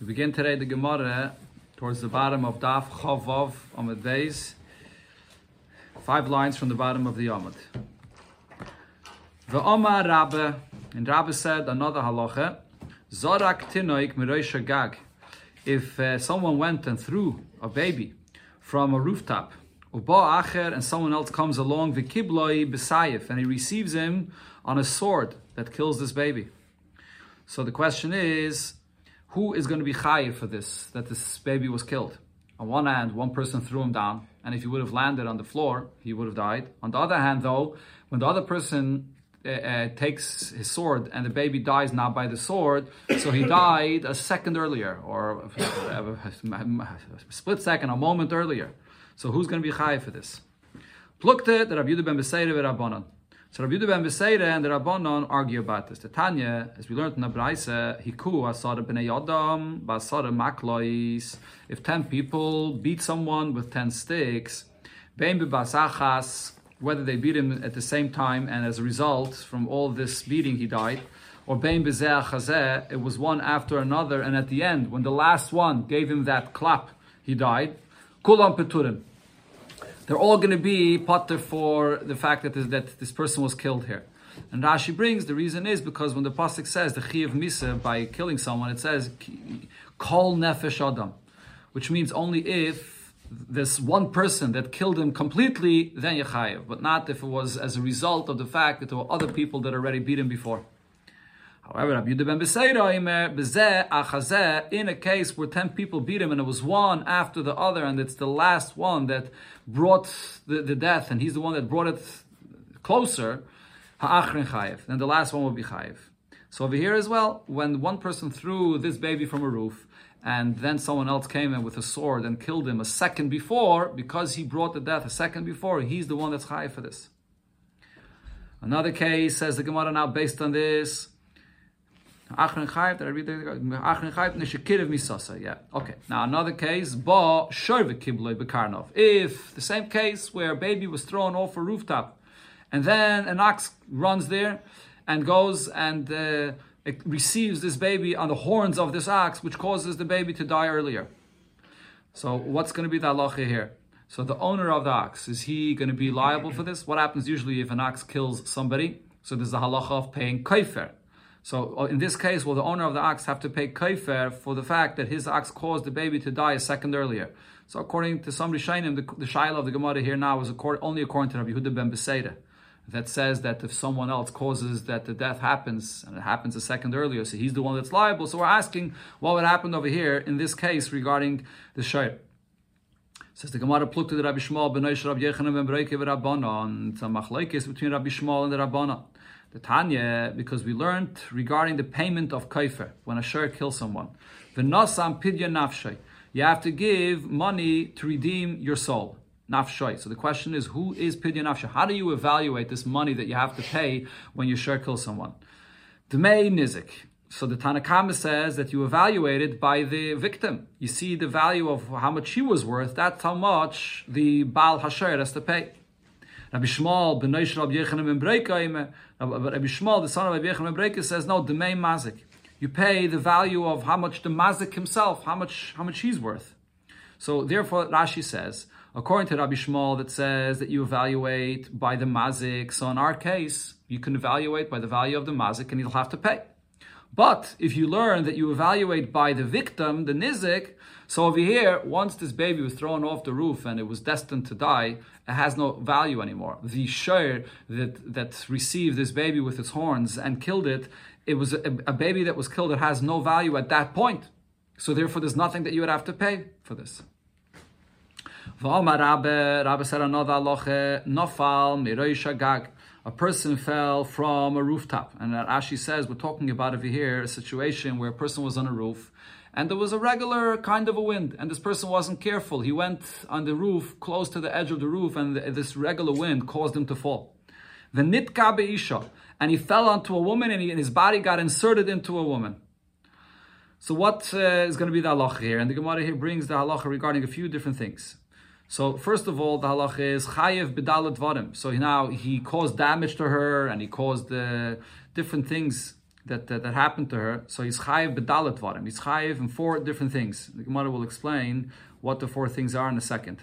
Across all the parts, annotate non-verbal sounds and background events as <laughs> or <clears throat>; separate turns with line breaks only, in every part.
We begin today the Gemara towards the bottom of Daf Chavav Amud Beis, five lines from the bottom of the Amud. The Omar Rabbe, and Rabbe said another halacha, Zorak Tinoik Miroisha Gag. If uh, someone went and threw a baby from a rooftop, Uba Acher, and someone else comes along, Vikibloi Besayif, and he receives him on a sword that kills this baby. So the question is, who is going to be chayiv for this, that this baby was killed? On one hand, one person threw him down, and if he would have landed on the floor, he would have died. On the other hand, though, when the other person uh, uh, takes his sword and the baby dies not by the sword, so he died a second earlier, or a split second, a moment earlier. So who's going to be chayiv for this? Plukte Rabbi Yehuda ben. So Rabbi Yehuda ben Beseira and the Rabbanon argue about this. The Tanya, as we learned in the Braise, hiku asara b'nei yadam b'asara maklois. If ten people beat someone with ten sticks, bein b'basachas, whether they beat him at the same time and as a result from all this beating he died, or bein b'zeh it was one after another, and at the end, when the last one gave him that clap, he died. Kulam peturim they're all going to be potter for the fact that this, that this person was killed here. And Rashi brings the reason is because when the pasuk says the chi of misa by killing someone, it says kol nefesh adam, which means only if this one person that killed him completely, then yechayev, but not if it was as a result of the fact that there were other people that already beat him before. However, Rabbi Yehuda ben Beseira, in a case where ten people beat him and it was one after the other, and it's the last one that brought the, the death, and he's the one that brought it closer, ha'achrin chayev. Then the last one will be chayev. So over here as well, when one person threw this baby from a roof, and then someone else came in with a sword and killed him a second before, because he brought the death a second before, he's the one that's chayev for this. Another case says the Gemara now based on this. Achron Chayv, did I read Misasa? Yeah. Okay. Now another case, Ba Bekarnov. If the same case where a baby was thrown off a rooftop, and then an ox runs there and goes and uh, receives this baby on the horns of this ox, which causes the baby to die earlier. So what's going to be the halacha here? So the owner of the ox, is he going to be liable for this? What happens usually if an ox kills somebody? So there's a halacha of paying kaifer. So uh, in this case, will the owner of the ox have to pay kaifer for the fact that his ox caused the baby to die a second earlier? So according to some Rishonim, the, the of the Gemara here now is only according to Rabbi Yehuda ben Beseira, that says that if someone else causes that the death happens, and it happens a second earlier, so he's the one that's liable. So we're asking what would happen over here in this case regarding the shayr. Says the Gemara pluked to the Rabbi Shmuel ben Rabbi Yechanan ben Bereike Rabbanon. It's a machlekes between Rabbi Shmuel and the Rabbanon the Tanya, because we learned regarding the payment of kaifer when a shir kills someone. The nasam pidya nafshay. You have to give money to redeem your soul. Nafshay. So the question is, who is pidya nafshay? How do you evaluate this money that you have to pay when you shir kills someone? Dmei nizik. So the Tanakama says that you evaluate it by the victim. You see the value of how much she was worth. That's how much the Baal Hasher has to pay. Rabbi Shmuel, ben Rabbi Yechanan ben Breika, Rabbi Shmuel, the son of Rabbi Yechanan ben says, no, main mazik. You pay the value of how much the mazik himself, how much, how much he's worth. So therefore, Rashi says, according to Rabbi Shmuel, that says that you evaluate by the mazik. So in our case, you can evaluate by the value of the mazik, and you'll have to pay. But if you learn that you evaluate by the victim, the nizik, so over here, once this baby was thrown off the roof and it was destined to die, it has no value anymore. The share that, that received this baby with its horns and killed it, it was a, a baby that was killed that has no value at that point. So therefore, there's nothing that you would have to pay for this. A person fell from a rooftop. And Ashi says, we're talking about over here a situation where a person was on a roof and there was a regular kind of a wind, and this person wasn't careful. He went on the roof, close to the edge of the roof, and this regular wind caused him to fall. The nitka be'isha, and he fell onto a woman, and, he, and his body got inserted into a woman. So what uh, is going to be the halacha here? And the Gemara here brings the halacha regarding a few different things. So first of all, the halacha is chayev bedalat varim. So now he caused damage to her, and he caused uh, different things that, that, that happened to her. So he's chayiv bedalet varim. He's chayiv in four different things. The Gemara will explain what the four things are in a second.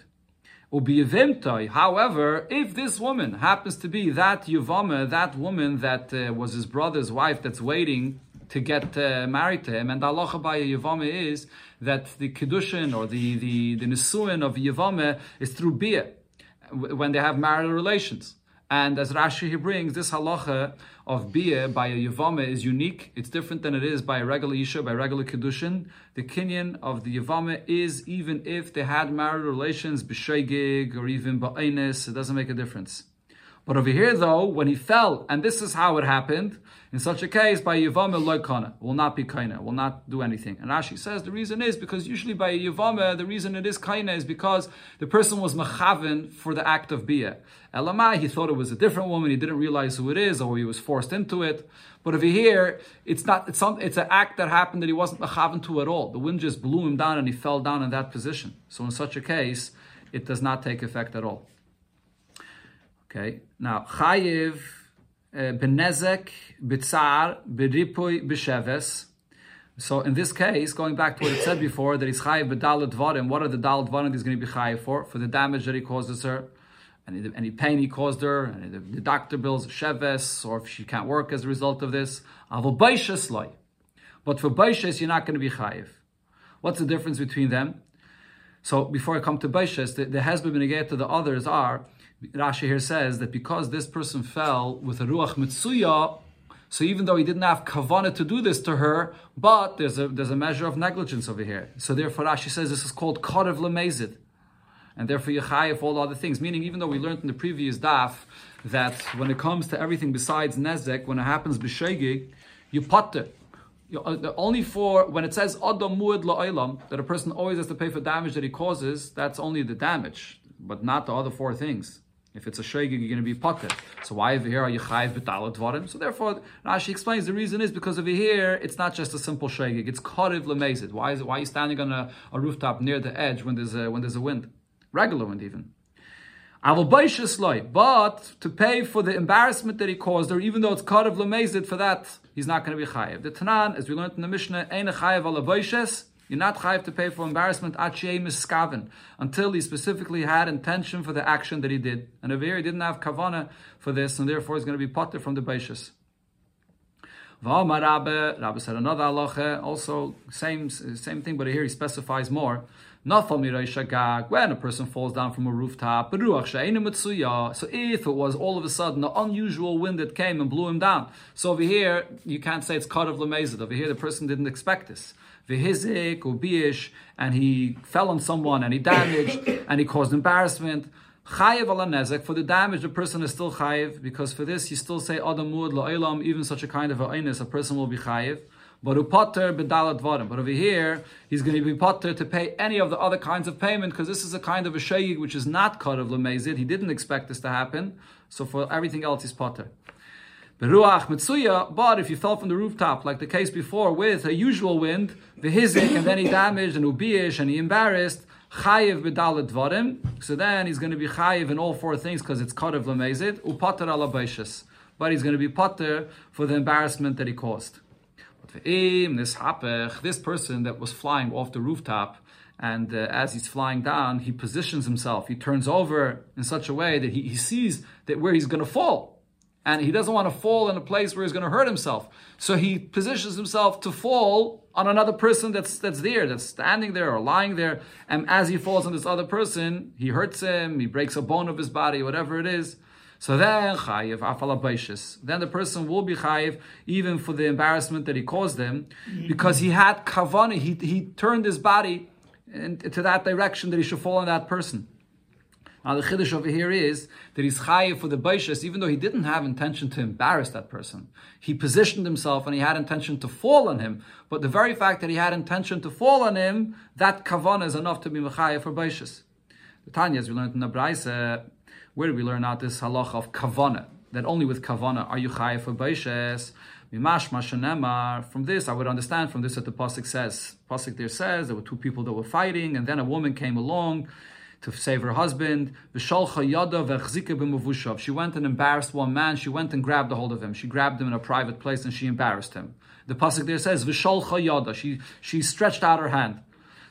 However, if this woman happens to be that Yuvama, that woman that uh, was his brother's wife that's waiting to get uh, married to him, and the halacha by Yavama is that the kedushin or the the, the nisuin of Yavama is through bia when they have marital relations. And as Rashi he brings, this halacha of bia by a yavama is unique. It's different than it is by a regular isha, by regular kedushin. The kinyan of the yavama is even if they had marital relations, b'shegig or even ba'ainis, it doesn't make a difference. But over here, though, when he fell, and this is how it happened, in such a case, by Yavama loikana, will not be kaina, will not do anything. And Rashi says the reason is because usually by Yavama, the reason it is kaina is because the person was machaven for the act of bia. Elamai, he thought it was a different woman, he didn't realize who it is, or he was forced into it. But over here, it's not, it's, some, it's an act that happened that he wasn't machaven to at all. The wind just blew him down and he fell down in that position. So in such a case, it does not take effect at all. Okay, now chayiv benezek bitzar beripui b'sheves. So in this case, going back to what it said before, that he's chayiv b'dalet dvarim. What are the dalet dvarim he's going to be chayiv for? For the damage that he causes her, any, any pain he caused her, any the, the doctor bills sheves, or if she can't work as a result of this. Avol baishes loy. But for baishes, you're not going to be chayiv. What's the difference between them? So before I come to baishes, the, the and to the others are Rashi here says that because this person fell with a ruach mitsuya, so even though he didn't have kavana to do this to her, but there's a there's a measure of negligence over here. So therefore Rashi says this is called kodev lemezid. And therefore Yechayef all other things. Meaning even though we learned in the previous daf that when it comes to everything besides nezek, when it happens b'shegig, you putter. Uh, only for when it says adam muad la'olam that a person always has to pay for damage that he causes, that's only the damage, but not the other four things. If it's a shegig, you're going to be potter. So why over here are you chayiv b'talat dvarim? So therefore, Rashi explains the reason is because over here it's not just a simple shegig; it's korev lemezid. Why is it? Why are you standing on a, a, rooftop near the edge when there's a when there's a wind, regular wind even? But to pay for the embarrassment that he caused, or even though it's korev lemezid, for that he's not going to be chayiv. The Tanan, as we learned in the Mishnah, ain't a chayiv alaboishes. You're not chayiv to pay for embarrassment miskaven until he specifically had intention for the action that he did. And over here he didn't have kavana for this, and therefore he's going to be potter from the baishas. Rabbe, Rabbe said another halacha, also same same thing, but here he specifies more. Not from Gag, when a person falls down from a rooftop, so if it was all of a sudden the unusual wind that came and blew him down, so over here you can't say it's cut of lemezid. Over here the person didn't expect this v'hizik ubiyish, and he fell on someone and he damaged <coughs> and he caused embarrassment. Chayev ala nezek for the damage, the person is still chayev because for this you still say adam muad la'olam. Even such a kind of a a person will be chayev. But upater bedalat varim. But over here, he's going to be potter to pay any of the other kinds of payment because this is a kind of a shayig which is not cut of lemezid. He didn't expect this to happen. So for everything else, he's pater. Beruach Mitsuya, but if you fell from the rooftop, like the case before, with a usual wind, the hizik, and then he damaged and ubiyish and he embarrassed, chayiv b'dalet dvarim, so then he's going to be chayiv in all four things because it's karev lemezid, upater ala But he's going to be pater for the embarrassment that he caused. But this hapech, this person that was flying off the rooftop, and uh, as he's flying down, he positions himself. He turns over in such a way that he, he sees that where he's going to fall and he doesn't want to fall in a place where he's going to hurt himself. So he positions himself to fall on another person that's that's there, that's standing there or lying there. And as he falls on this other person, he hurts him, he breaks a bone of his body, whatever it is. So then chayiv afalabaishis. Then the person will be chayiv even for the embarrassment that he caused them, mm-hmm. because he had kavani. He he turned his body into that direction that he should fall on that person. Now the chiddush over here is that he's chayiv for the baishas, even though he didn't have intention to embarrass that person. He positioned himself and he had intention to fall on him. But the very fact that he had intention to fall on him, that kavana is enough to be mechayiv for baishas. The Tanya, as we learned in the Braise, where do we learn out this halacha of kavana? That only with kavana are you chayiv for baishas. From this, I would understand from this that the pasuk says. Pasuk there says there were two people that were fighting, and then a woman came along to save her husband. She went and embarrassed one man. She went and grabbed a hold of him. She grabbed him in a private place and she embarrassed him. The pasuk there says Visholcha Yada. She she stretched out her hand.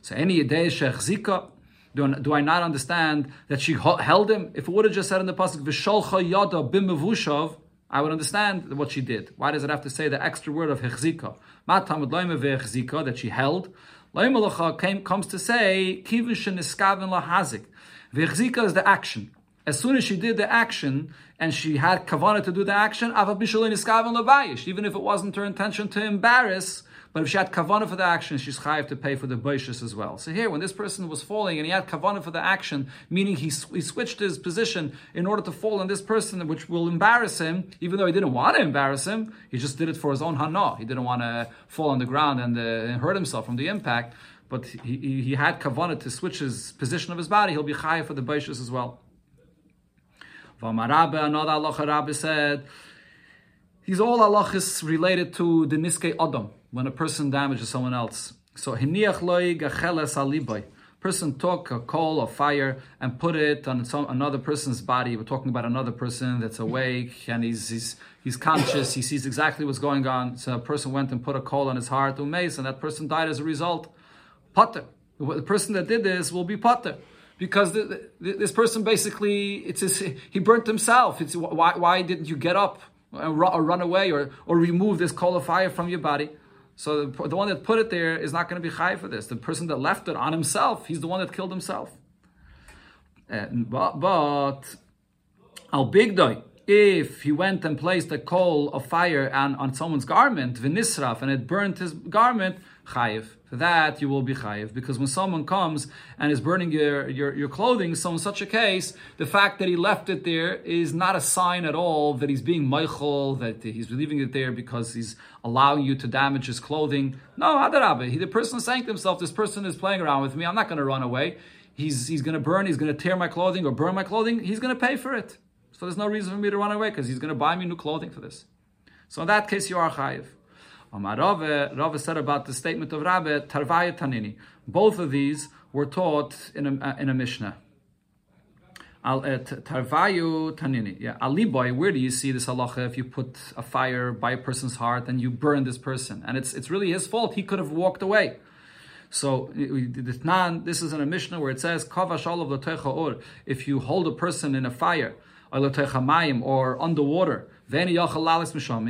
So any day shechzika. Do, do I not understand that she held him? If it would have just said in the pasuk Visholcha Yada bimavushav, I would understand what she did. Why does it have to say the extra word of hechzika? Matamud loime vechzika that she held. Loimalacha came comes to say kivushin iskaven lahazik. Vechzika is the action. As soon as she did the action and she had kavana to do the action, even if it wasn't her intention to embarrass, but if she had kavana for the action, she's chayiv to pay for the baishas as well. So here, when this person was falling and he had kavana for the action, meaning he, he switched his position in order to fall on this person, which will embarrass him, even though he didn't want to embarrass him, he just did it for his own hana. He didn't want to fall on the ground and, uh, and hurt himself from the impact. But he, he, he had kavana to switch his position of his body. He'll be chayiv for the baishas as well. V'amarabe, another Rabbi said, these all halachas related to the niske adam, when a person damages someone else. So hiniach loy. Person took a coal of fire and put it on some, another person's body. We're talking about another person that's awake and he's, he's he's conscious. He sees exactly what's going on. So a person went and put a coal on his heart, umeis, and that person died as a result. Potter. The person that did this will be potter because the, the, this person basically it's his, he burnt himself. It's why why didn't you get up and run away or or remove this coal of fire from your body? So the, the one that put it there is not going to be high for this. The person that left it on himself, he's the one that killed himself. And, but but al bigdoi, if he went and placed a coal of fire on, on someone's garment, vinisraf, and it burnt his garment, chayiv. For that you will be chayiv. Because when someone comes and is burning your, your, your clothing, so in such a case, the fact that he left it there is not a sign at all that he's being meichel, that he's leaving it there because he's allowing you to damage his clothing. No, Adarabe. The person is saying to himself, this person is playing around with me, I'm not going to run away. He's, he's going to burn, he's going to tear my clothing or burn my clothing, he's going to pay for it. So there's no reason for me to run away because he's going to buy me new clothing for this. So in that case, you are chayiv. Rava, said about the statement of Rabbi, Tarvaya Tanini. Both of these were taught in a, uh, in a Mishnah. Al, uh, tarvayu tanini. Yeah. Where do you see this halacha? If you put a fire by a person's heart and you burn this person, and it's it's really his fault. He could have walked away. So this is in a Mishnah where it says Kavash or if you hold a person in a fire or underwater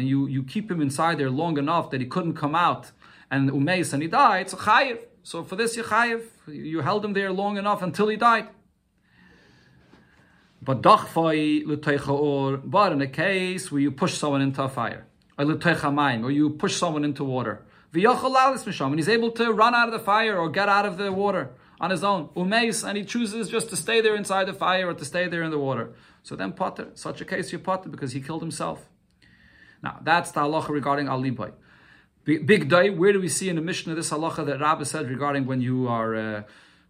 you, you keep him inside there long enough that he couldn't come out, and umeis and he died, so chayiv. So for this you chayiv, you held him there long enough until he died. But in a case where you push someone into a fire, or you push someone into water, and he's able to run out of the fire or get out of the water on his own, umeis, and he chooses just to stay there inside the fire or to stay there in the water. So then potter, such a case you potter because he killed himself. Now that's the halacha regarding aliboy. Big day. Where do we see in the Mishnah this halacha that Rabbi said regarding when you are uh,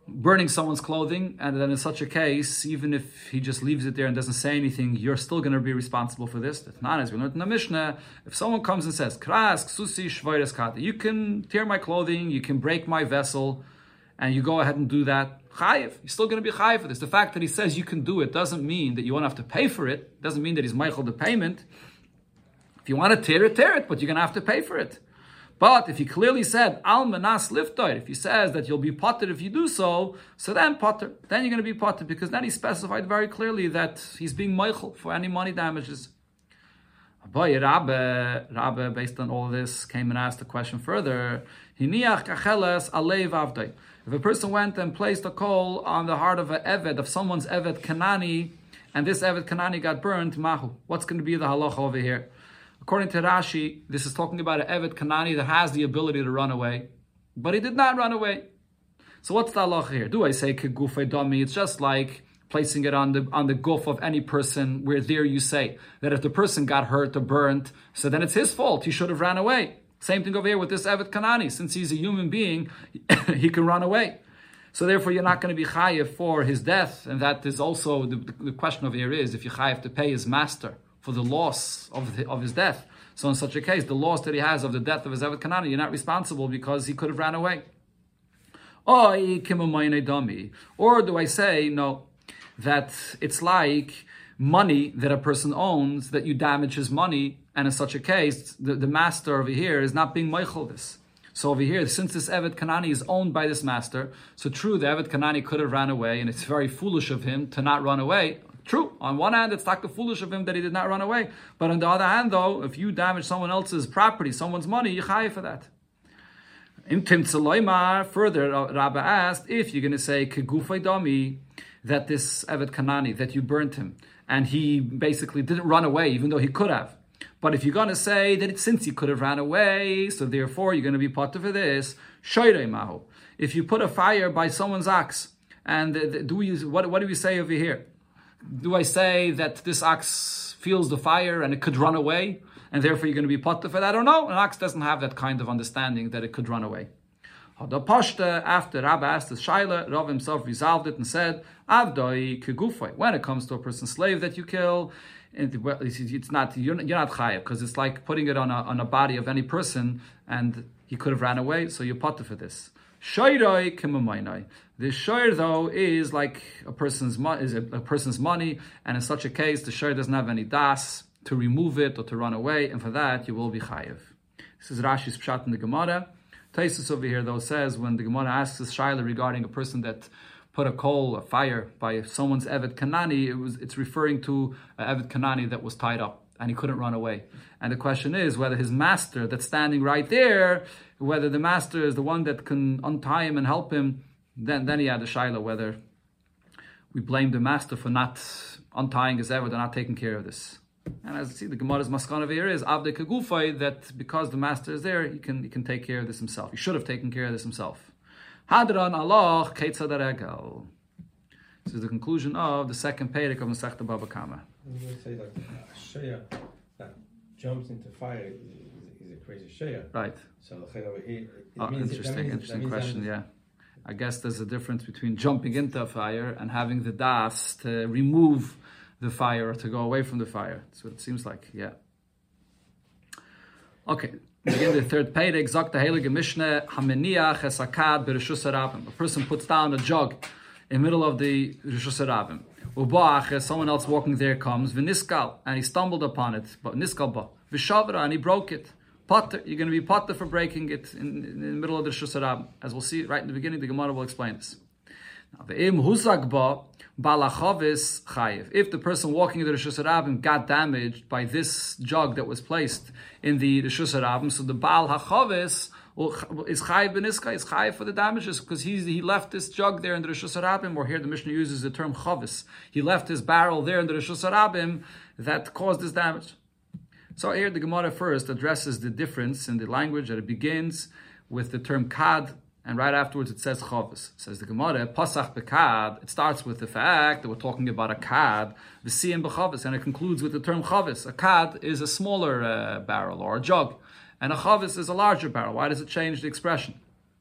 burning someone's clothing, and then in such a case, even if he just leaves it there and doesn't say anything, you're still going to be responsible for this. That's not as we learned in the Mishnah. If someone comes and says, "Kras susi kata," you can tear my clothing, you can break my vessel, and you go ahead and do that chayiv. You're still going to be chayiv for this. The fact that he says you can do it doesn't mean that you won't have to pay for it. it Doesn't mean that he's Michael the payment. If you want to tear it, tear it, but you're going to have to pay for it. But if he clearly said al manas liftoid, if he says that you'll be potter if you do so, so then potter, then you're going to be potter because then he specified very clearly that he's being Michael for any money damages. Boy, Rabbe, Rabbe, based on all this, came and asked the question further. Hiniach. If a person went and placed a coal on the heart of an Eved, of someone's Eved Kanani, and this Eved Kanani got burned, Mahu. What's going to be the halacha over here? According to Rashi, this is talking about an Eved Kanani that has the ability to run away, but he did not run away. So what's the halacha here? Do I say kegufe dami? It's just like placing it on the on the guf of any person, where there you say that if the person got hurt or burnt, so then it's his fault. He should have ran away. Same thing over here with this Evet Kanani. Since he's a human being, <coughs> he can run away. So therefore, you're not going to be chayiv for his death, and that is also the, the question over here is if you chayiv to pay his master for the loss of the, of his death. So in such a case, the loss that he has of the death of his Evet Kanani, you're not responsible because he could have ran away. Or do I say, no, that it's like money that a person owns, that you damage his money, and in such a case, the, the master over here is not being Michael this. So over here, since this Evet Kanani is owned by this master, so true, the Evet Kanani could have ran away, and it's very foolish of him to not run away. True. On one hand, it's not foolish of him that he did not run away. But on the other hand, though, if you damage someone else's property, someone's money, you chayiv for that. In Tim further, uh, Rabbi asked if you're going to say kegufay dami that this Evet Kanani that you burnt him and he basically didn't run away even though he could have. But if you're going to say that it, since he could have ran away, so therefore you're going to be part of this, mahu. If you put a fire by someone's ox, and do we what what do we say over here? Do I say that this ox feels the fire and it could run away? and therefore you're going to be potter for that. I don't know. An ox doesn't have that kind of understanding that it could run away. After Rabbi asked the Shaila, Rav himself resolved it and said. When it comes to a person's slave that you kill, it's not you're, you're not chayav because it's like putting it on a, on a body of any person and he could have ran away, so you're potter for this. Shoiroi kimamainai. The shoir though is like a person's is a, a, person's money, and in such a case, the shoir doesn't have any das to remove it or to run away, and for that you will be chayiv. This is Rashi's pshat in the Gemara. Taisus over here though says when the Gemara asks us Shaila regarding a person that put a coal, a fire by someone's Evet Kanani, it was it's referring to uh, Evet Kanani that was tied up and he couldn't run away. And the question is whether his master that's standing right there, whether the master is the one that can untie him and help him, then then he had a Shaila whether we blame the master for not untying his Evet or not taking care of this. And as you see, the Gemara's maskana here is avde kagufay that because the master is there, he can he can take care of this himself. He should have taken care of this himself. Hadran Allah ketzadaregal. This is the conclusion of the second pedic of Masechta Bava Kama.
I'm going to say that shaya that jumps into fire is, is a crazy shaya.
Right.
So
oh,
means,
interesting, interesting question. Yeah. I guess there's a difference between jumping into a fire and having the das to remove the fire or to go away from the fire. That's what it seems like. Yeah. Okay. Begin the third page. Sagt the Heilige Mishnah, Hameniach esakad b'rishus A person puts down a jug in the middle of the rishus harabim. Ubach, someone else walking there comes, Viniskal, and he stumbled upon it, but niskal ba, v'shavra, and he broke it. Potter, you're going to be potter for breaking it in, in, the middle of the rishus harabim. As we'll see right in the beginning, the Gemara will explain this. Now, ve'im huzak ba, Balachavis chayiv. If the person walking in the Rishus got damaged by this jug that was placed in the Rishus so the Baal Hachavis is chayiv beniska, is chayiv for the damages because he's, he left this jug there in the Rishus Harabim, or here the Mishnah uses the term chavis. He left his barrel there in the Rishus that caused this damage. So here the Gemara first addresses the difference in the language that it begins with the term kad and right afterwards it says chavos. Says the Gemara, pasach bekad. It starts with the fact that we're talking about a kad, the siyam bechavos, and it concludes with the term chavos. A kad is a smaller uh, barrel or a jug, and a chavos is a larger barrel. Why does it change the expression?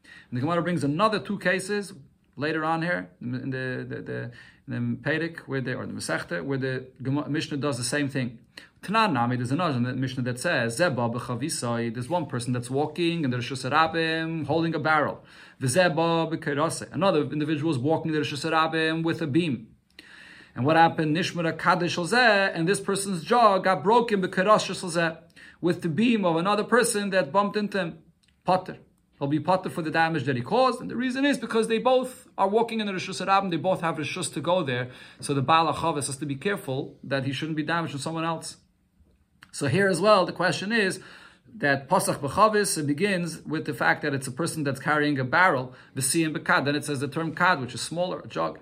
And the Gemara brings another two cases later on here in the the, the, the Pedic, where the or the Masechta, where the Mishnah does the same thing. Tanan Nami, there's another Mishnah that says, Zeba b'chavisai, there's one person that's walking and there's Shusarabim holding a barrel. V'zeba b'kairase, another individual is walking the Shusarabim with a beam. And what happened? Nishmara Kadesh and this person's jaw got broken b'kairash with the beam of another person that bumped into him. Potter. He'll be potter for the damage that he caused. And the reason is because they both are walking in the Rishus they both have Rishus to go there. So the Baal HaChavis has to be careful that he shouldn't be damaged from someone else. So here as well, the question is that Pasach B'chavis begins with the fact that it's a person that's carrying a barrel, the and Bekad. Then it says the term Kad, which is smaller, a jug.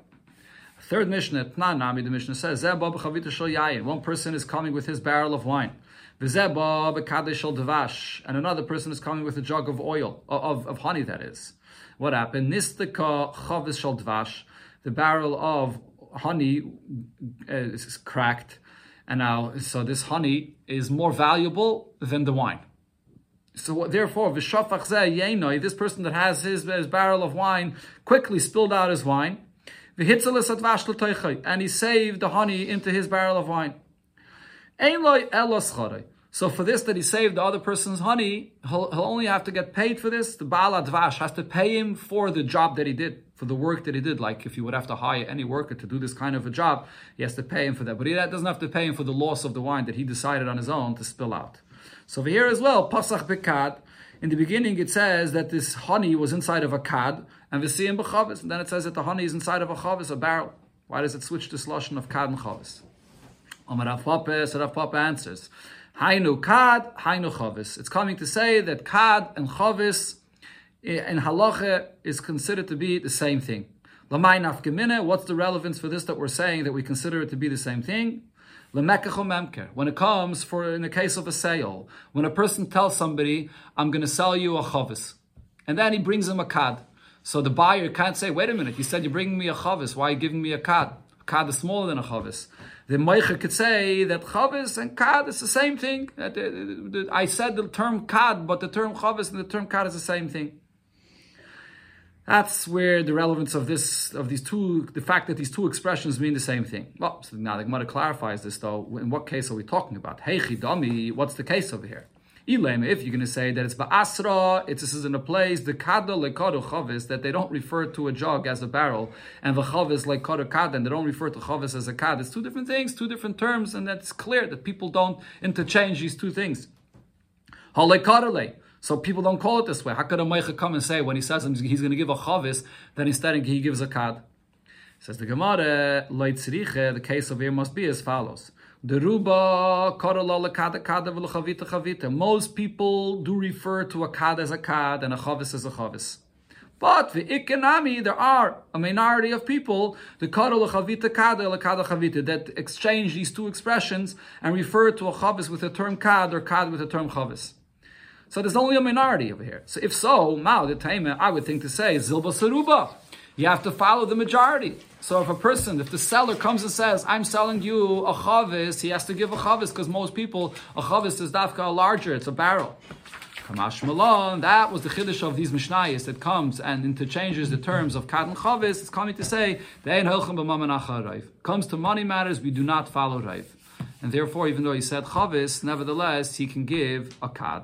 Third Mishnah, Tnan Nami, the Mishnah says, One person is coming with his barrel of wine. And another person is coming with a jug of oil, of, of honey, that is. What happened? Nistika chavis shal dvash. The barrel of honey uh, is cracked and now, so this honey is more valuable than the wine. So therefore, this person that has his, his barrel of wine quickly spilled out his wine, and he saved the honey into his barrel of wine. So for this that he saved the other person's honey, he'll, he'll only have to get paid for this. The Baal Advash has to pay him for the job that he did, for the work that he did. Like if you would have to hire any worker to do this kind of a job, he has to pay him for that. But he doesn't have to pay him for the loss of the wine that he decided on his own to spill out. So over here as well, Pasach Bekad, in the beginning it says that this honey was inside of a kad, and Visiyim B'chavis, and then it says that the honey is inside of a chavis, a barrel. Why does it switch this lashon of kad and chavis? Amar Rav Papa, so Rav Papa answers, Hainu kad, hainu chavis. It's coming to say that kad and chavis in halacha is considered to be the same thing. Lamai nafgemine, what's the relevance for this that we're saying that we consider it to be the same thing? When it comes for in the case of a sale, when a person tells somebody, "I'm going to sell you a chavis," and then he brings him a kad, so the buyer can't say, "Wait a minute, you said you're bringing me a chavis. Why are you giving me a kad? A kad is smaller than a chavis." The Meicher could say that chavis and kad is the same thing. Uh, uh, uh, I said the term kad, but the term chavis and the term kad is the same thing. That's where the relevance of this, of these two, the fact that these two expressions mean the same thing. Well, so now the Gemara clarifies this though. In what case are we talking about? Hey chidami, what's the case over here? Ilem, if you're going to say that it's ba'asra, it's this is in a place, the kada lekadu chavis, that they don't refer to a jug as a barrel, and the chavis lekadu kad, and they don't refer to chavis as a kad. It's two different things, two different terms, and that's clear that people don't interchange these two things. Halekadale. So people don't call it this way. How could a Meicha come and say when he says he's going to give a chavis, then instead he gives a kad? Says the Gemara, the case of here must be as follows. The ruba Most people do refer to a kad as a kad and a chavis as a chavis. But the ikanami, there are a minority of people, the kadal chavita kada kada chavita, that exchange these two expressions and refer to a chavis with the term kad or kad with the term chavis. So there's only a minority over here. So if so, Mao the Taima, I would think to say Zilba Saruba. You have to follow the majority. So if a person, if the seller comes and says, I'm selling you a chavis, he has to give a chavis because most people, a chavis is dafka larger, it's a barrel. Kamash Malon, that was the chiddush of these Mishnayos that comes and interchanges the terms of Kad and Chavis. It's coming to say, Dein Hilchim B'mamanachar Comes to money matters, we do not follow Raiv. And therefore, even though he said Chavis, nevertheless, he can give a Kad.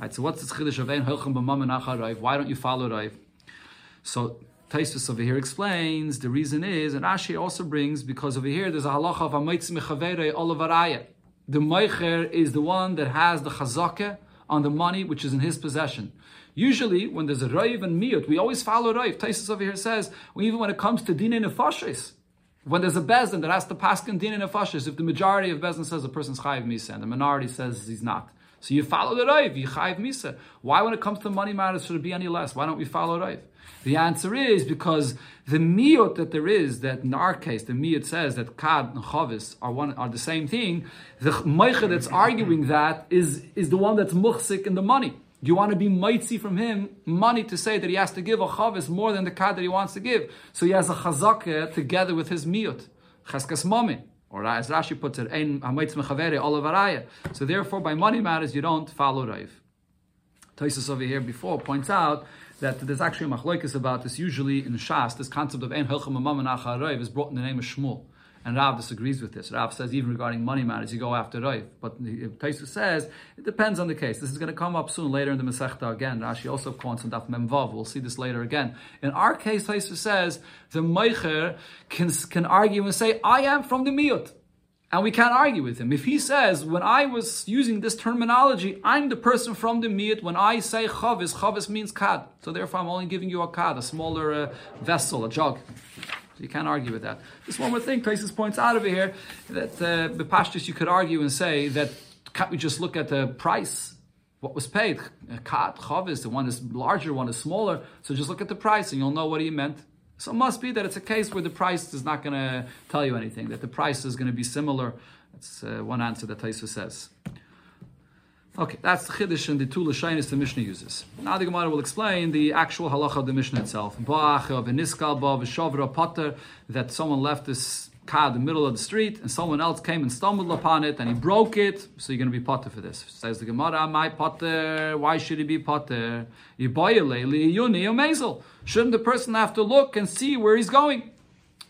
Right, so what's the chiddush of ein hilchim b'mam Why don't you follow Raiv? So Taisus over here explains the reason is, and Ashi also brings because over here there's a halacha of amitz mechavere olavaraya. The meicher is the one that has the chazaka on the money which is in his possession. Usually, when there's a raiv and miyut, we always follow raiv. Taisus over here says, well, even when it comes to din and nefashis, when there's a bezdin that has to pass din and nefashis, if the majority of bezdin says a person's chayiv misa and the minority says he's not, so you follow the Rav, you chayiv misa. Why, when it comes to money matters, should it be any less? Why don't we follow Rav? The answer is because the miyot that there is, that in our case, the miyot says that kad and chavis are one are the same thing. The meicha that's arguing that is is the one that's muchsik in the money. You want to be mitzi from him money to say that he has to give a chavis more than the kad that he wants to give? So he has a chazaka together with his miyot, chaskas momin. Or as Rashi puts it, ein hametz. So therefore, by money matters, you don't follow Raiv. Toisus over here before points out that there's actually a machlokes about this. Usually in Shas, this concept of ein hilchem amam Raiv is brought in the name of Shmuel. And Rav disagrees with this. Rav says even regarding money matters, you go after Rav. But Taisu says it depends on the case. This is going to come up soon later in the Masechta again. Rashi also quotes on Daf Memvav. We'll see this later again. In our case, Taisu says the Meicher can, can argue and say, I am from the Miyut. And we can't argue with him. If he says, when I was using this terminology, I'm the person from the Miyut, when I say chavis, chavis means kad. So therefore I'm only giving you a kad, a smaller uh, vessel, a jug. You can't argue with that. Just one more thing, Taisus points out over here that uh, the pashtus you could argue and say that can't we just look at the price? What was paid? Kat, chavis, the one is larger, one is smaller. So just look at the price and you'll know what he meant. So it must be that it's a case where the price is not going to tell you anything, that the price is going to be similar. That's uh, one answer that Taisus says. Okay, that's the Chiddush and the two Lashonos the Mishnah uses. Now the Gemara will explain the actual halacha of the Mishnah itself. That someone left this car in the middle of the street and someone else came and stumbled upon it and he broke it, so you're going to be potter for this. Says the Gemara, my potter, why should he be potter? Shouldn't the person have to look and see where he's going?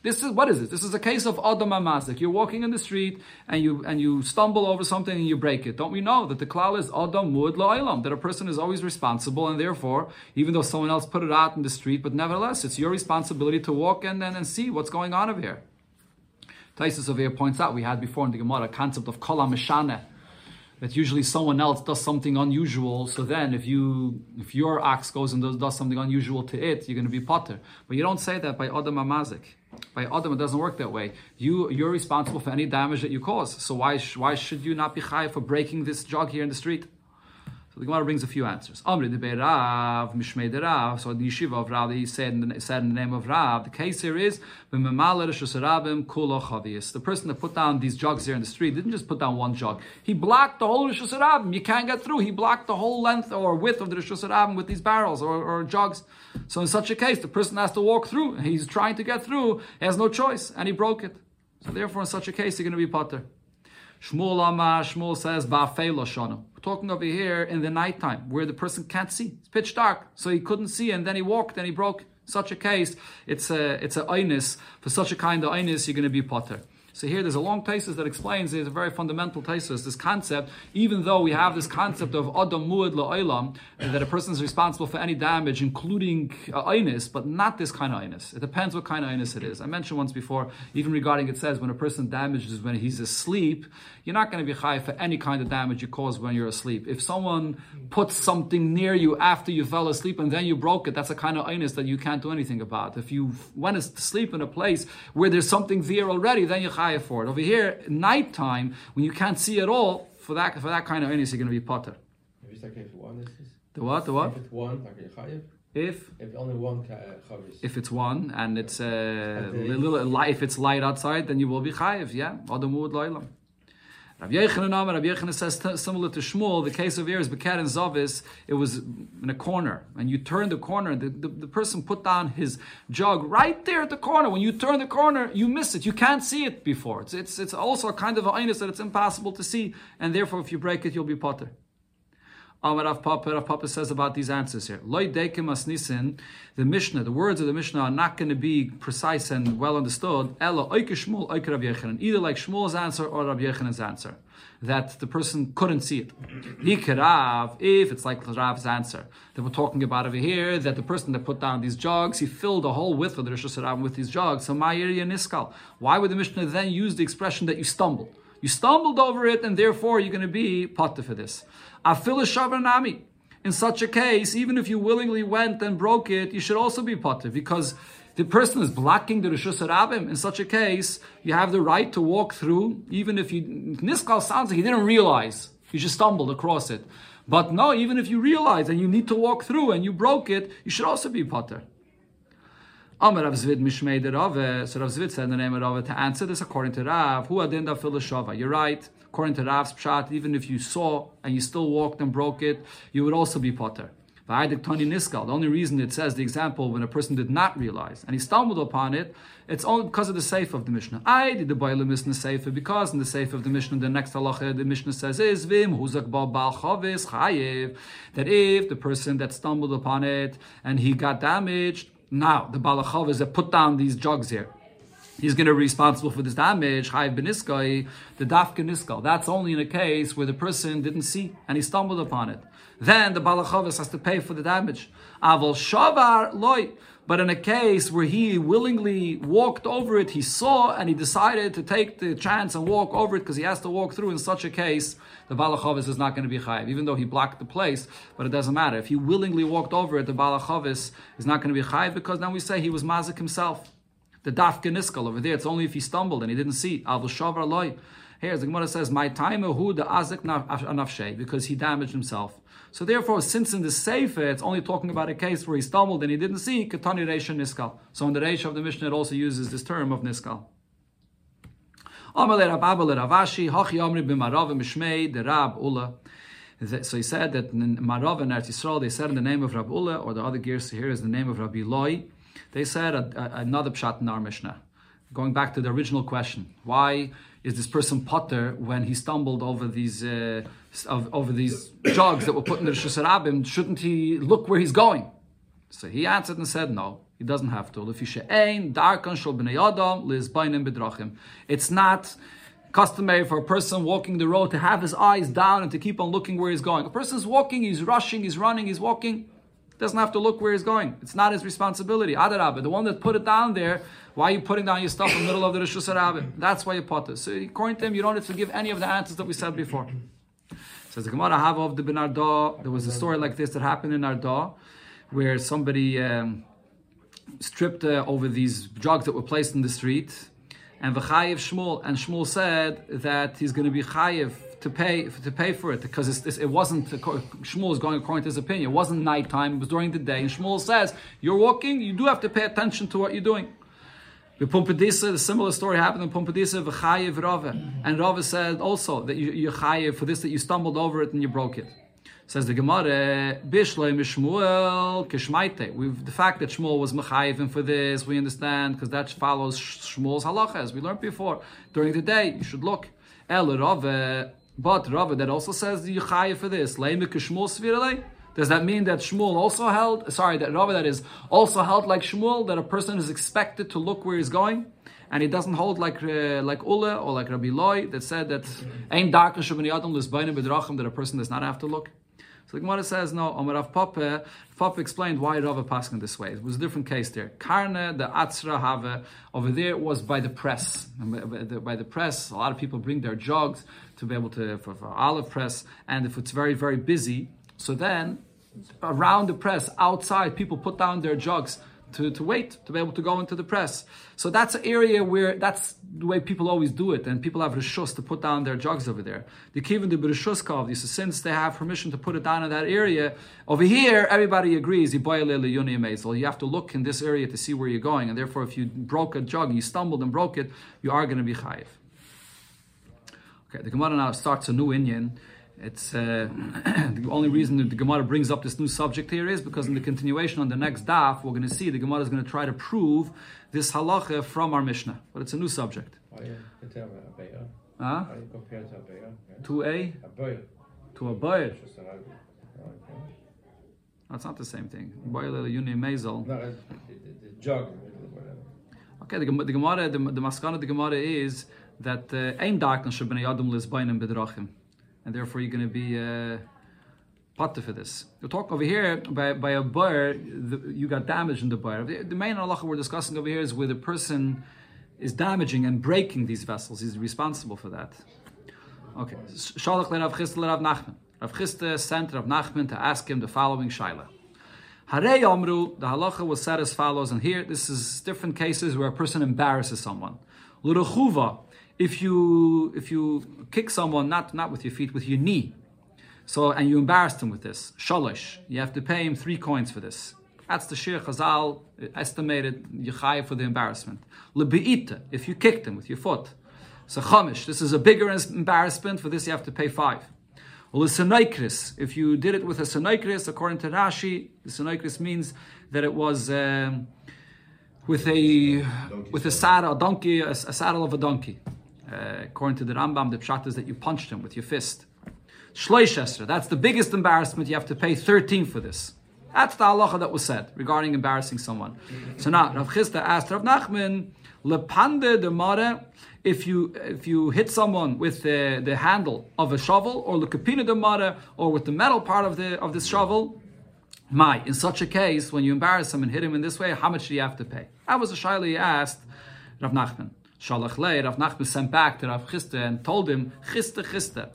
This is what is it? This is a case of Adam Amazik. You're walking in the street and you and you stumble over something and you break it. Don't we know that the klal is Adam Mud La'ilam, that a person is always responsible and therefore, even though someone else put it out in the street, but nevertheless, it's your responsibility to walk in and, and see what's going on over here. Taisus over here points out we had before in the Gemara a concept of Kala Mishane that usually someone else does something unusual. So then, if you if your ox goes and does, does something unusual to it, you're going to be potter. But you don't say that by Adam Amazik. By Adam, it doesn't work that way. You you're responsible for any damage that you cause. So why why should you not be high for breaking this jug here in the street? The Gemara brings a few answers. Amri de Rav, Mishmei de Rav. So the yeshiva of Rav, he said in, the, said in the name of Rav. The case here is the person that put down these jugs here in the street didn't just put down one jug. He blocked the whole Rishus. You can't get through. He blocked the whole length or width of the Rishus with these barrels or, or jugs. So in such a case, the person has to walk through. He's trying to get through. He has no choice, and he broke it. So therefore, in such a case, you're going to be potter. Shmuel Amar, Shmuel says, Ba'afei Loshanu. Talking over here in the nighttime, where the person can't see. It's pitch dark, so he couldn't see, and then he walked, and he broke. such a case, it's a it's a oinus. For such a kind of oinus, you're going to be potter. So here there's a long thesis that explains, there's a very fundamental thesis, this concept, even though we have this concept of Adam Muad La'olam, that a person is responsible for any damage, including uh, Einis, but not this kind of Einis. It depends what kind of Einis it is. I mentioned once before, even regarding it says when a person damages when he's asleep, you're not going to be high for any kind of damage you cause when you're asleep. If someone puts something near you after you fell asleep and then you broke it, that's a kind of Einis that you can't do anything about. If you went to sleep in a place where there's something there already, then you're chayav for it. Over here, nighttime, when you can't see at all, for that for that kind of earnings, you're going to be potter. If it's like if one is this. The what? The what?
If it's one.
If
if only one chavis.
If it's one and it's uh, little light, if it's light outside, then you will be chayiv. Yeah, Adam would loylam. Rabbi Yechanan Yechanan says similar to Shmuel, the case of here is Bekat and Zavis, it was in a corner, and you turn the corner, the, the, the, person put down his jug right there at the corner. When you turn the corner, you miss it. You can't see it before. It's, it's, it's also a kind of a that it's impossible to see, and therefore if you break it, you'll be potter. Ah, Amar Rav Papa, Rav Papa says about these answers here. Loi dekim asnisin, the Mishnah, the words of the Mishnah are not going to be precise and well understood. Ella oike Shmuel, oike Rav Yechanan. Either like Shmuel's answer or Rav Yechanan's answer. That the person couldn't see it. Hikarav, if it's like Rav's answer. That we're talking about over here, that the person that put down these jogs, he filled the whole width of the Rosh Hashanah with these jogs. So Ma'ir Niskal. Why would the Mishnah then use the expression that you stumbled? You stumbled over it, and therefore you're going to be potter for this. Afilah In such a case, even if you willingly went and broke it, you should also be potter because the person is blocking the Rishus Harabim. In such a case, you have the right to walk through, even if you. Niskal sounds like he didn't realize. You just stumbled across it. But no, even if you realize and you need to walk through and you broke it, you should also be potter. Amar Rav Zvid Mishmei de Rave. Eh, so Rav Zvid said the name of Rave to answer this according to Rav. Who adinda filashava? You're right. According to Rav's pshat, even if you saw and you still walked and broke it, you would also be potter. The only reason it says the example when a person did not realize and he stumbled upon it, it's only because of the safe of the Mishnah. I did the Bailam is the safe because in the safe of the Mishnah, the next halacha the Mishnah says is Vim huzak bal chayiv that if the person that stumbled upon it and he got damaged, now, the Balachov is that put down these jugs here. He's going to be responsible for this damage, Chayiv Beniskai, the Dafka Niskal. That's only in a case where the person didn't see and he stumbled upon it. Then the Balachavis has to pay for the damage. Aval Shavar Loy. But in a case where he willingly walked over it, he saw and he decided to take the chance and walk over it because he has to walk through. In such a case, the Balachavis is not going to be chayiv, even though he blocked the place. But it doesn't matter. If he willingly walked over it, the Balachavis is not going to be chayiv because now we say he was mazik himself. The dafka niskal over there, it's only if he stumbled and he didn't see. Avul shavar. Here, the Gemara says, "My time who the azik nafshe," because he damaged himself. So therefore, since in the Sefer it's only talking about a case where he stumbled and he didn't see, Katani Reisha Niskal. So in the Reisha of the Mishnah it also uses this term of Niskal. So he said that in Marav and Eretz Yisrael, they said in the name of Rab Ula, or the other gears here is the name of Rabbi Loi. They said another pshat in our Mishnah. Going back to the original question, why is this person potter when he stumbled over these uh, over these jugs that were put in the Rishus Shouldn't he look where he's going? So he answered and said, no. He doesn't have to. It's not customary for a person walking the road to have his eyes down and to keep on looking where he's going. A person's walking, he's rushing, he's running, he's walking, doesn't have to look where he's going. It's not his responsibility. Adarabah, the one that put it down there, why are you putting down your stuff in the middle of the Rabbah? That's why you put it. So according to him, you don't have to give any of the answers that we said before. Says the Gemara Hava of the b'Nehardea. There was a story like this that happened in Nehardea, where somebody um, stripped uh, over these drugs that were placed in the street, and v'chayev Shmuel, and Shmuel said that he's going to be chayev to pay to pay for it because it's, it wasn't Shmuel is going according to his opinion. It wasn't nighttime; it was during the day. And Shmuel says, "You're walking. You do have to pay attention to what you're doing." The Pumbedisa, the similar story happened in Pumbedisa, v'chayev Rava. And Rava said also that you, you're chayev for this, that you stumbled over it and you broke it. Says the Gemara, Bishloi Mishmuel Kishmaite. We've the fact that Shmuel was mechayivim for this, we understand because that follows Shmuel's halacha as we learned before. During the day, you should look. El Rava, but Rava that also says you chayiv for this. Leime Kishmuel Svirale. Does that mean that Shmuel also held, sorry, that Rava that is also held like Shmuel, that a person is expected to look where he's going? And he doesn't hold like uh, like Ule or like Rabbi Loi that said that ain't darker Adam that a person does not have to look. So the Gemara says, no, Omer Rav Papa, Papa explained why Rava passed in this way. It was a different case there. Karna, the Atzra Have, over there was by the press. By the press, a lot of people bring their jugs to be able to, for, for olive press, and if it's very, very busy, so then, around the press, outside, people put down their jugs to, to wait to be able to go into the press. So that's an area where that's the way people always do it, and people have rishus to put down their jugs over there. The kivin the rishus kav, since they have permission to put it down in that area, over here everybody agrees you have to look in this area to see where you're going, and therefore if you broke a jug and you stumbled and broke it, you are going to be chayiv. Okay, the Gemara now starts a new inyan it's uh, <clears throat> the only reason that the Gemara brings up this new subject here is because in the continuation on the next daf, we're going to see the Gemara is going to try to prove this halacha from our Mishnah, but it's a new subject.
Huh?
You compared to a? To a boy. That's not the same thing. Boil uni mazel.
No, the jug.
Okay, the, the Gemara, the, the maskana of the Gemara is that uh, ein darkness should be yadum lisbainim bedrachim and therefore you're going to be uh, potter for this. You talk over here by, by a bar, you got damage in the bar. The, the main halacha we're discussing over here is where the person is damaging and breaking these vessels. He's responsible for that. Okay. Shalach Rav Chisda Rav Nachman. Rav Chisda sent Rav Nachman to ask him the following shaila. Harei Amru, the halacha was said as follows, and here this is different cases where a person embarrasses someone. L'rechuva, if you if you kick someone not not with your feet with your knee, so and you embarrass them with this shalish, you have to pay him three coins for this. That's the Shir Chazal estimated Yechai for the embarrassment. Lebeita, if you kicked him with your foot. So Chamish, this is a bigger embarrassment. For this, you have to pay five. Well, the if you did it with a Sinaikris, according to Rashi, the Sinaikris means that it was um, with a with a saddle, a donkey, a, a saddle of a donkey. Uh, according to the Rambam, the pshat is that you punched him with your fist. Shloish that's the biggest embarrassment. You have to pay 13 for this. That's the halacha that was said regarding embarrassing someone. So now, Rav Chisda asked Rav Nachman, lepande de mare, if you if you hit someone with the, the handle of a shovel, or lekapina de mare, or with the metal part of the of this shovel, my, in such a case, when you embarrass him and hit him in this way, how much do you have to pay? That was a shaila he asked Rav Nachman. Shalach Lei, Rav Nachman sent back to Rav Chisda and told him, Chisda, Chisda,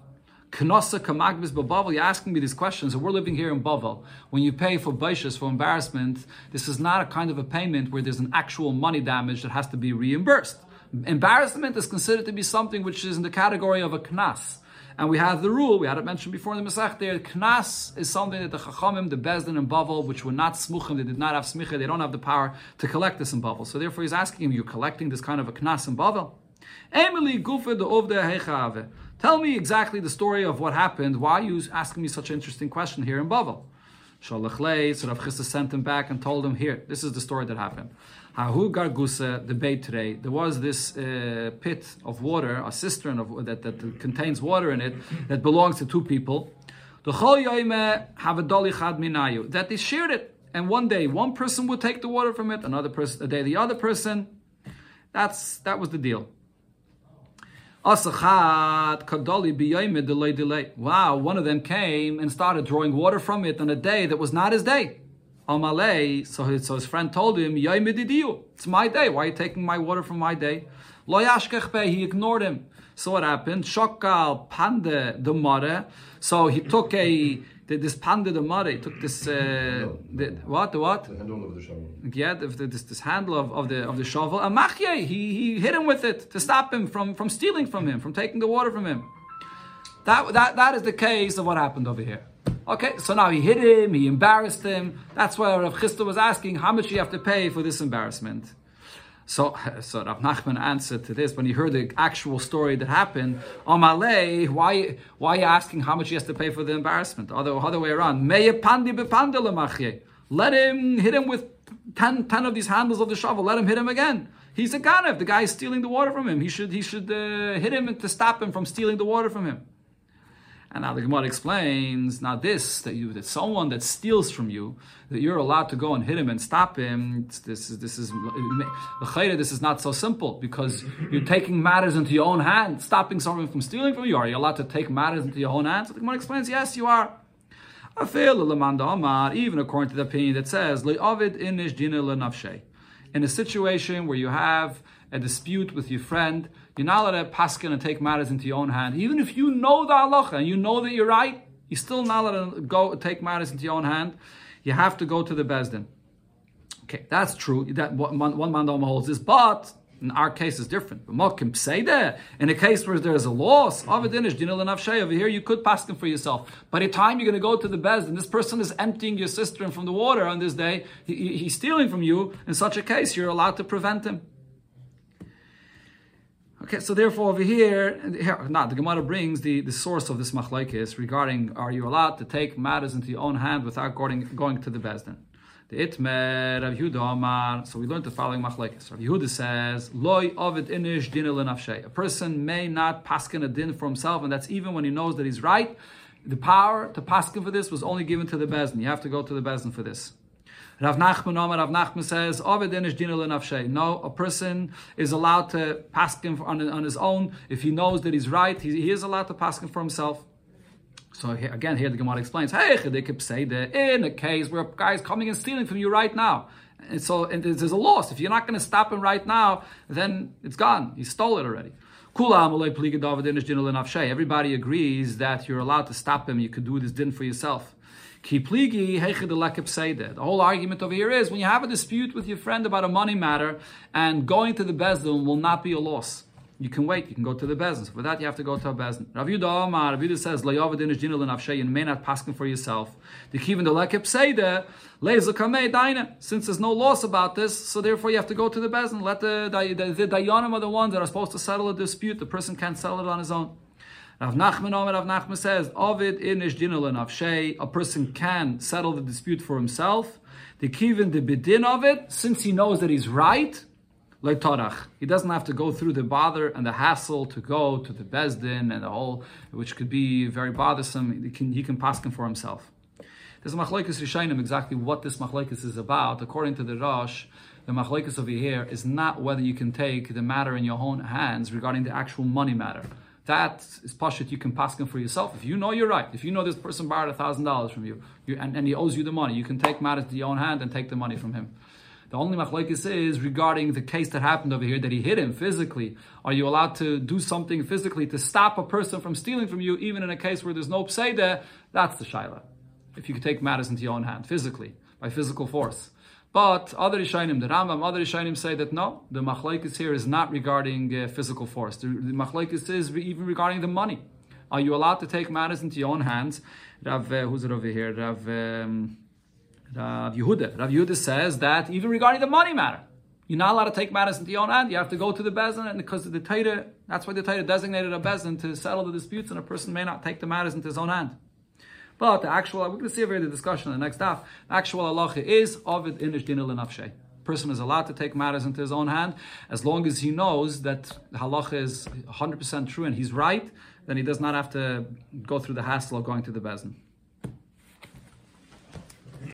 Knossa Kamagbis Bavel, you're asking me these questions, and we're living here in Bavel. When you pay for baishas, for embarrassment, this is not a kind of a payment where there's an actual money damage that has to be reimbursed. Embarrassment is considered to be something which is in the category of a knas. And we have the rule, we had it mentioned before in the Masach there, Knas is something that the Chachamim, the Bezdin and Bavel, which were not Smuchim, they did not have Smicha, they don't have the power to collect this in Bavel. So therefore he's asking him, you're collecting this kind of a Knas in Bavel? Emily Gufa de Ovde Hechave. Tell me exactly the story of what happened. Why are you asking me such an interesting question here in Bavel? Shalach Lei, so Rav sent him back and told him, here, this is the story that happened. Hahu Gargusa, the Beitre, there was this uh, pit of water, a cistern of, that, that contains water in it, that belongs to two people. That they shared it. and one day one person would take the water from it, another person, a day the other person. That's that was the deal. Wow, one of them came and started drawing water from it on a day that was not his day. Amalei, so his, so his friend told him, It's my day. Why are you taking my water from my day? He ignored him. So what happened? Shokal pande the mare. So he took a this pande the mare. He took this uh, the, what the what?
The handle of the shovel.
Yeah, the, this this handle of, of the of the shovel. And machye, he he hit him with it to stop him from from stealing from him, from taking the water from him. That that that is the case of what happened over here. Okay, so now he hit him, he embarrassed him. That's why Rav Chisda was asking, how much do you have to pay for this embarrassment? So, <laughs> so Rav Nachman answered to this when he heard the actual story that happened. Amalei, why, why are you asking how much he has to pay for the embarrassment? Other, other way around. Let him hit him with 10, 10 of these handles of the shovel. Let him hit him again. He's a ganav. The guy is stealing the water from him. He should, he should uh, hit him to stop him from stealing the water from him. And now the Gemara explains, now this, that you that someone that steals from you, that you're allowed to go and hit him and stop him, this is this is this is not so simple because you're taking matters into your own hands, stopping someone from stealing from you. Are you allowed to take matters into your own hands? So the Gemara explains, yes, you are. Even according to the opinion that says, in a situation where you have a dispute with your friend, you're not allowed to paskin and take matters into your own hand. Even if you know the halacha and you know that you're right, you're still not allowed to go take matters into your own hand. You have to go to the bezdin. Okay, that's true. That one, one man holds this, but in our case is different. In a case where there's a loss, of a dinish, over here you could pass them for yourself. By the time you're going to go to the bezdin, this person is emptying your cistern from the water on this day. He, he's stealing from you. In such a case, you're allowed to prevent him. Okay, so therefore over here, here not the Gemara brings the, the source of this machlaikis regarding are you allowed to take matters into your own hand without going, going to the bezdin. The itmer Rav Yehuda Amar. So we learned the following machlekes. Rav Yehuda says, "Loy ovid inish din A person may not paskin a din for himself, and that's even when he knows that he's right. The power to paskin for this was only given to the bezdin. You have to go to the bezdin for this. Rav Nachman Omer, Rav Nachman says, No, a person is allowed to pass him on, on his own. If he knows that he's right, he, he is allowed to pass him for himself. So again, here the Gemara explains, Hey, they could say that in a case where a guy is coming and stealing from you right now, and so and there's a loss. If you're not going to stop him right now, then it's gone. He stole it already. Everybody agrees that you're allowed to stop him. You could do this din for yourself. The whole argument over here is when you have a dispute with your friend about a money matter and going to the Bezdin will not be a loss. You can wait, you can go to the Bezdin. For that, you have to go to a Bezdin. Rav Yudah Amar, Rav Yudah says, Layavadin is jinal and you may not pass for yourself. The Kivin the Lekep Lezakame Daina. Since there's no loss about this, so therefore you have to go to the Bezdin. Let the, the, the, the are the ones that are supposed to settle a dispute. The person can't settle it on his own. Rav Nachman Omer, Rav Nachman says, Ovid inish dinul and a person can settle the dispute for himself. The kivin the bidin of it, since he knows that he's right, like torach. He doesn't have to go through the bother and the hassle to go to the bezdin and the whole, which could be very bothersome. He can, he can pass him for himself. There's a machlekes rishayim exactly what this machlekes is about. According to the Rosh, the machlekes over here is not whether you can take the matter in your own hands regarding the actual money matter. That is pashit you can pass him for yourself. If you know you're right, if you know this person borrowed a thousand dollars from you, you and, and, he owes you the money, you can take matters to your own hand and take the money from him. The only machlekes is regarding the case that happened over here that he hit him physically. Are you allowed to do something physically to stop a person from stealing from you, even in a case where there's no pseida? That's the shaila. If you can take matters into your own hand physically by physical force. But other Rishonim, the Rambam, other Rishonim say that no, the machlekes here is not regarding uh, physical force. The, the is even regarding the money. Are you allowed to take matters into your own hands? Rav, uh, who's it over here? Rav, um, Rav Yehuda. Rav Yehuda says that even regarding the money matter, you're not allowed to take matters into your own hand. You have to go to the bezin, and because the Torah, that's why the Torah designated a bezin to settle the disputes, and a person may not take the matters into his own hand. But the actual, we're going to see a very discussion in the next half. The actual halacha is ovid inish dinil nafshe. Person is allowed to take matters into his own hand as long as he knows that the halacha is 100% true and he's right. Then he does not have to go through the hassle of going to the bezin.